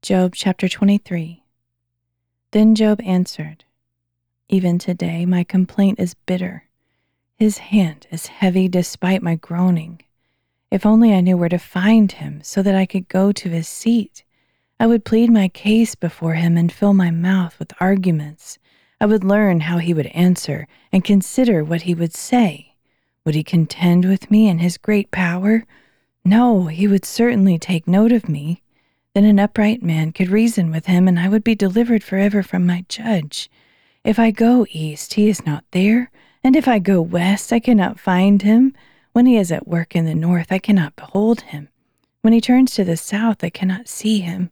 Job chapter 23. Then Job answered, Even today my complaint is bitter. His hand is heavy despite my groaning. If only I knew where to find him so that I could go to his seat. I would plead my case before him and fill my mouth with arguments. I would learn how he would answer and consider what he would say. Would he contend with me in his great power? No, he would certainly take note of me. Then an upright man could reason with him, and I would be delivered forever from my judge. If I go east, he is not there, and if I go west, I cannot find him. When he is at work in the north, I cannot behold him. When he turns to the south, I cannot see him.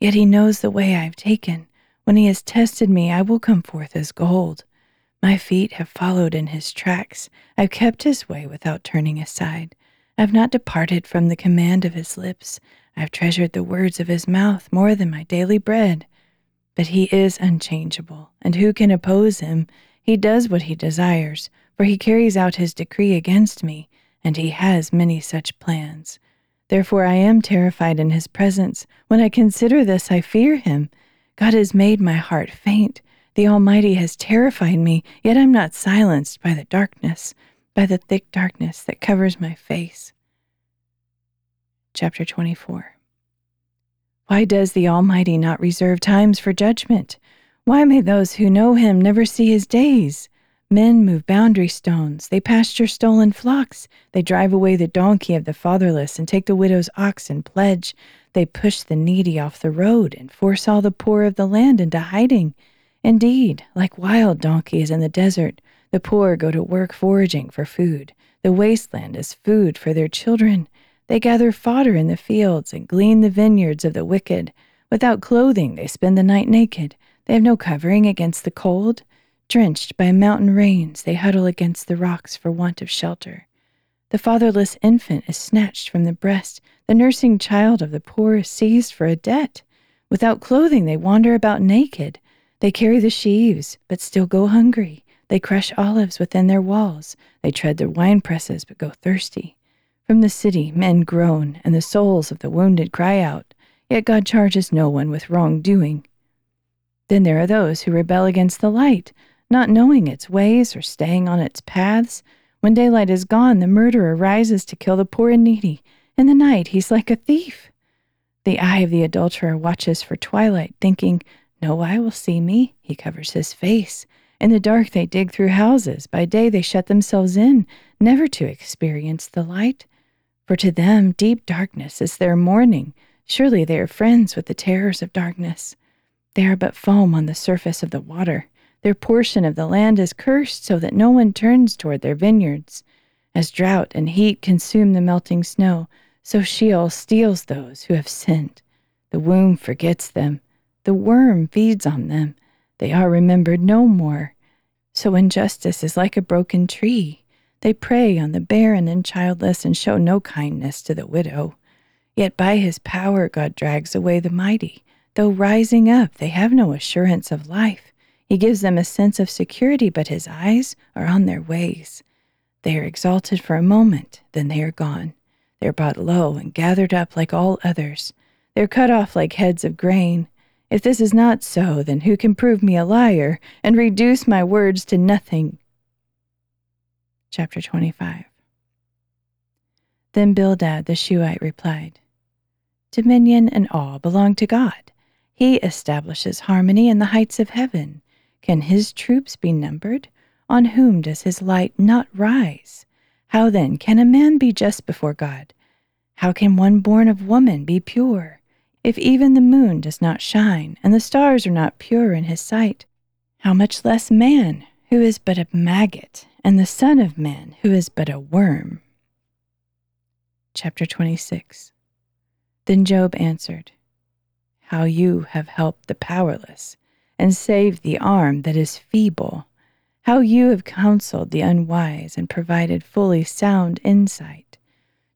Yet he knows the way I have taken. When he has tested me, I will come forth as gold. My feet have followed in his tracks. I've kept his way without turning aside. I've not departed from the command of his lips. I've treasured the words of his mouth more than my daily bread. But he is unchangeable, and who can oppose him? He does what he desires, for he carries out his decree against me, and he has many such plans. Therefore I am terrified in his presence. When I consider this, I fear him. God has made my heart faint. The Almighty has terrified me, yet I'm not silenced by the darkness, by the thick darkness that covers my face. Chapter 24 Why does the Almighty not reserve times for judgment? Why may those who know him never see his days? Men move boundary stones, they pasture stolen flocks, they drive away the donkey of the fatherless and take the widow's ox in pledge. They push the needy off the road and force all the poor of the land into hiding. Indeed, like wild donkeys in the desert, the poor go to work foraging for food. The wasteland is food for their children. They gather fodder in the fields and glean the vineyards of the wicked. Without clothing, they spend the night naked. They have no covering against the cold. Drenched by mountain rains, they huddle against the rocks for want of shelter. The fatherless infant is snatched from the breast. The nursing child of the poor is seized for a debt. Without clothing, they wander about naked. They carry the sheaves, but still go hungry. They crush olives within their walls. They tread their wine presses, but go thirsty. From the city, men groan, and the souls of the wounded cry out, yet God charges no one with wrongdoing. Then there are those who rebel against the light, not knowing its ways or staying on its paths. When daylight is gone, the murderer rises to kill the poor and needy. In the night, he's like a thief. The eye of the adulterer watches for twilight, thinking, No eye will see me. He covers his face. In the dark, they dig through houses. By day, they shut themselves in, never to experience the light. For to them deep darkness is their morning. Surely they are friends with the terrors of darkness. They are but foam on the surface of the water. Their portion of the land is cursed, so that no one turns toward their vineyards. As drought and heat consume the melting snow, so Sheol steals those who have sinned. The womb forgets them, the worm feeds on them. They are remembered no more. So injustice is like a broken tree. They prey on the barren and childless and show no kindness to the widow. Yet by his power God drags away the mighty. Though rising up, they have no assurance of life. He gives them a sense of security, but his eyes are on their ways. They are exalted for a moment, then they are gone. They are brought low and gathered up like all others. They are cut off like heads of grain. If this is not so, then who can prove me a liar and reduce my words to nothing? Chapter 25 Then Bildad the Shuhite replied, Dominion and awe belong to God. He establishes harmony in the heights of heaven. Can his troops be numbered? On whom does his light not rise? How then can a man be just before God? How can one born of woman be pure? If even the moon does not shine, and the stars are not pure in his sight, how much less man, who is but a maggot and the Son of Man, who is but a worm. Chapter 26 Then Job answered, How you have helped the powerless, and saved the arm that is feeble, how you have counseled the unwise and provided fully sound insight.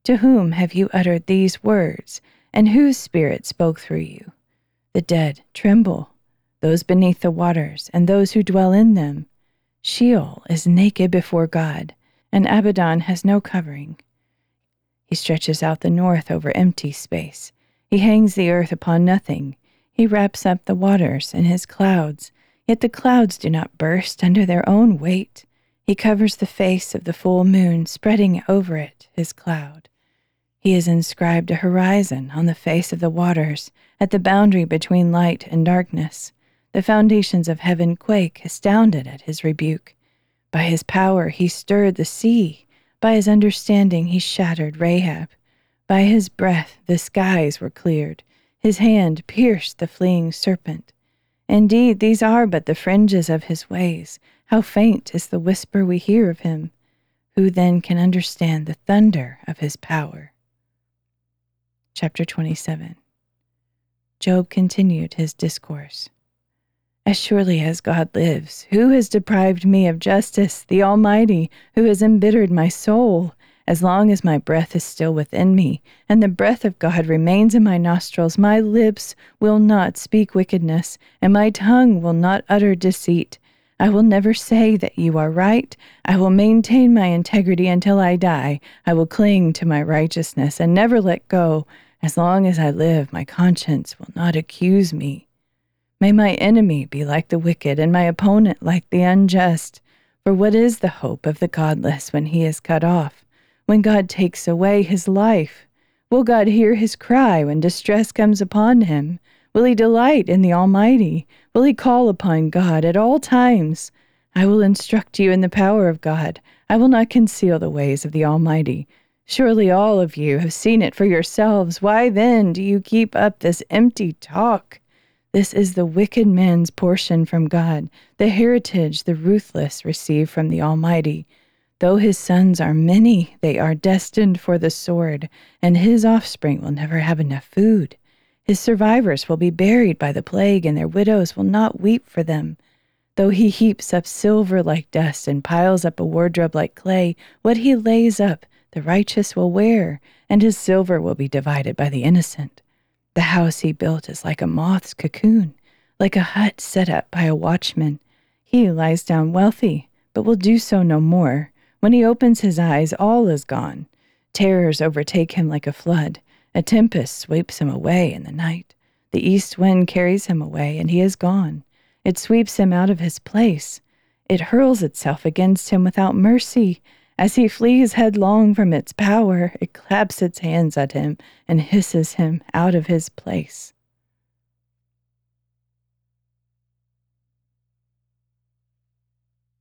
To whom have you uttered these words, and whose spirit spoke through you? The dead tremble, those beneath the waters, and those who dwell in them Sheol is naked before God, and Abaddon has no covering. He stretches out the north over empty space. He hangs the earth upon nothing. He wraps up the waters in his clouds, yet the clouds do not burst under their own weight. He covers the face of the full moon, spreading over it his cloud. He has inscribed a horizon on the face of the waters, at the boundary between light and darkness. The foundations of heaven quake, astounded at his rebuke. By his power he stirred the sea. By his understanding he shattered Rahab. By his breath the skies were cleared. His hand pierced the fleeing serpent. Indeed, these are but the fringes of his ways. How faint is the whisper we hear of him. Who then can understand the thunder of his power? Chapter 27 Job continued his discourse. As surely as God lives, who has deprived me of justice, the Almighty, who has embittered my soul? As long as my breath is still within me, and the breath of God remains in my nostrils, my lips will not speak wickedness, and my tongue will not utter deceit. I will never say that you are right. I will maintain my integrity until I die. I will cling to my righteousness and never let go. As long as I live, my conscience will not accuse me. May my enemy be like the wicked, and my opponent like the unjust. For what is the hope of the godless when he is cut off? When God takes away his life? Will God hear his cry when distress comes upon him? Will he delight in the Almighty? Will he call upon God at all times? I will instruct you in the power of God. I will not conceal the ways of the Almighty. Surely all of you have seen it for yourselves. Why then do you keep up this empty talk? This is the wicked man's portion from God, the heritage the ruthless receive from the Almighty. Though his sons are many, they are destined for the sword, and his offspring will never have enough food. His survivors will be buried by the plague, and their widows will not weep for them. Though he heaps up silver like dust and piles up a wardrobe like clay, what he lays up the righteous will wear, and his silver will be divided by the innocent. The house he built is like a moth's cocoon, like a hut set up by a watchman. He lies down wealthy, but will do so no more. When he opens his eyes, all is gone. Terrors overtake him like a flood. A tempest sweeps him away in the night. The east wind carries him away, and he is gone. It sweeps him out of his place. It hurls itself against him without mercy. As he flees headlong from its power, it claps its hands at him and hisses him out of his place.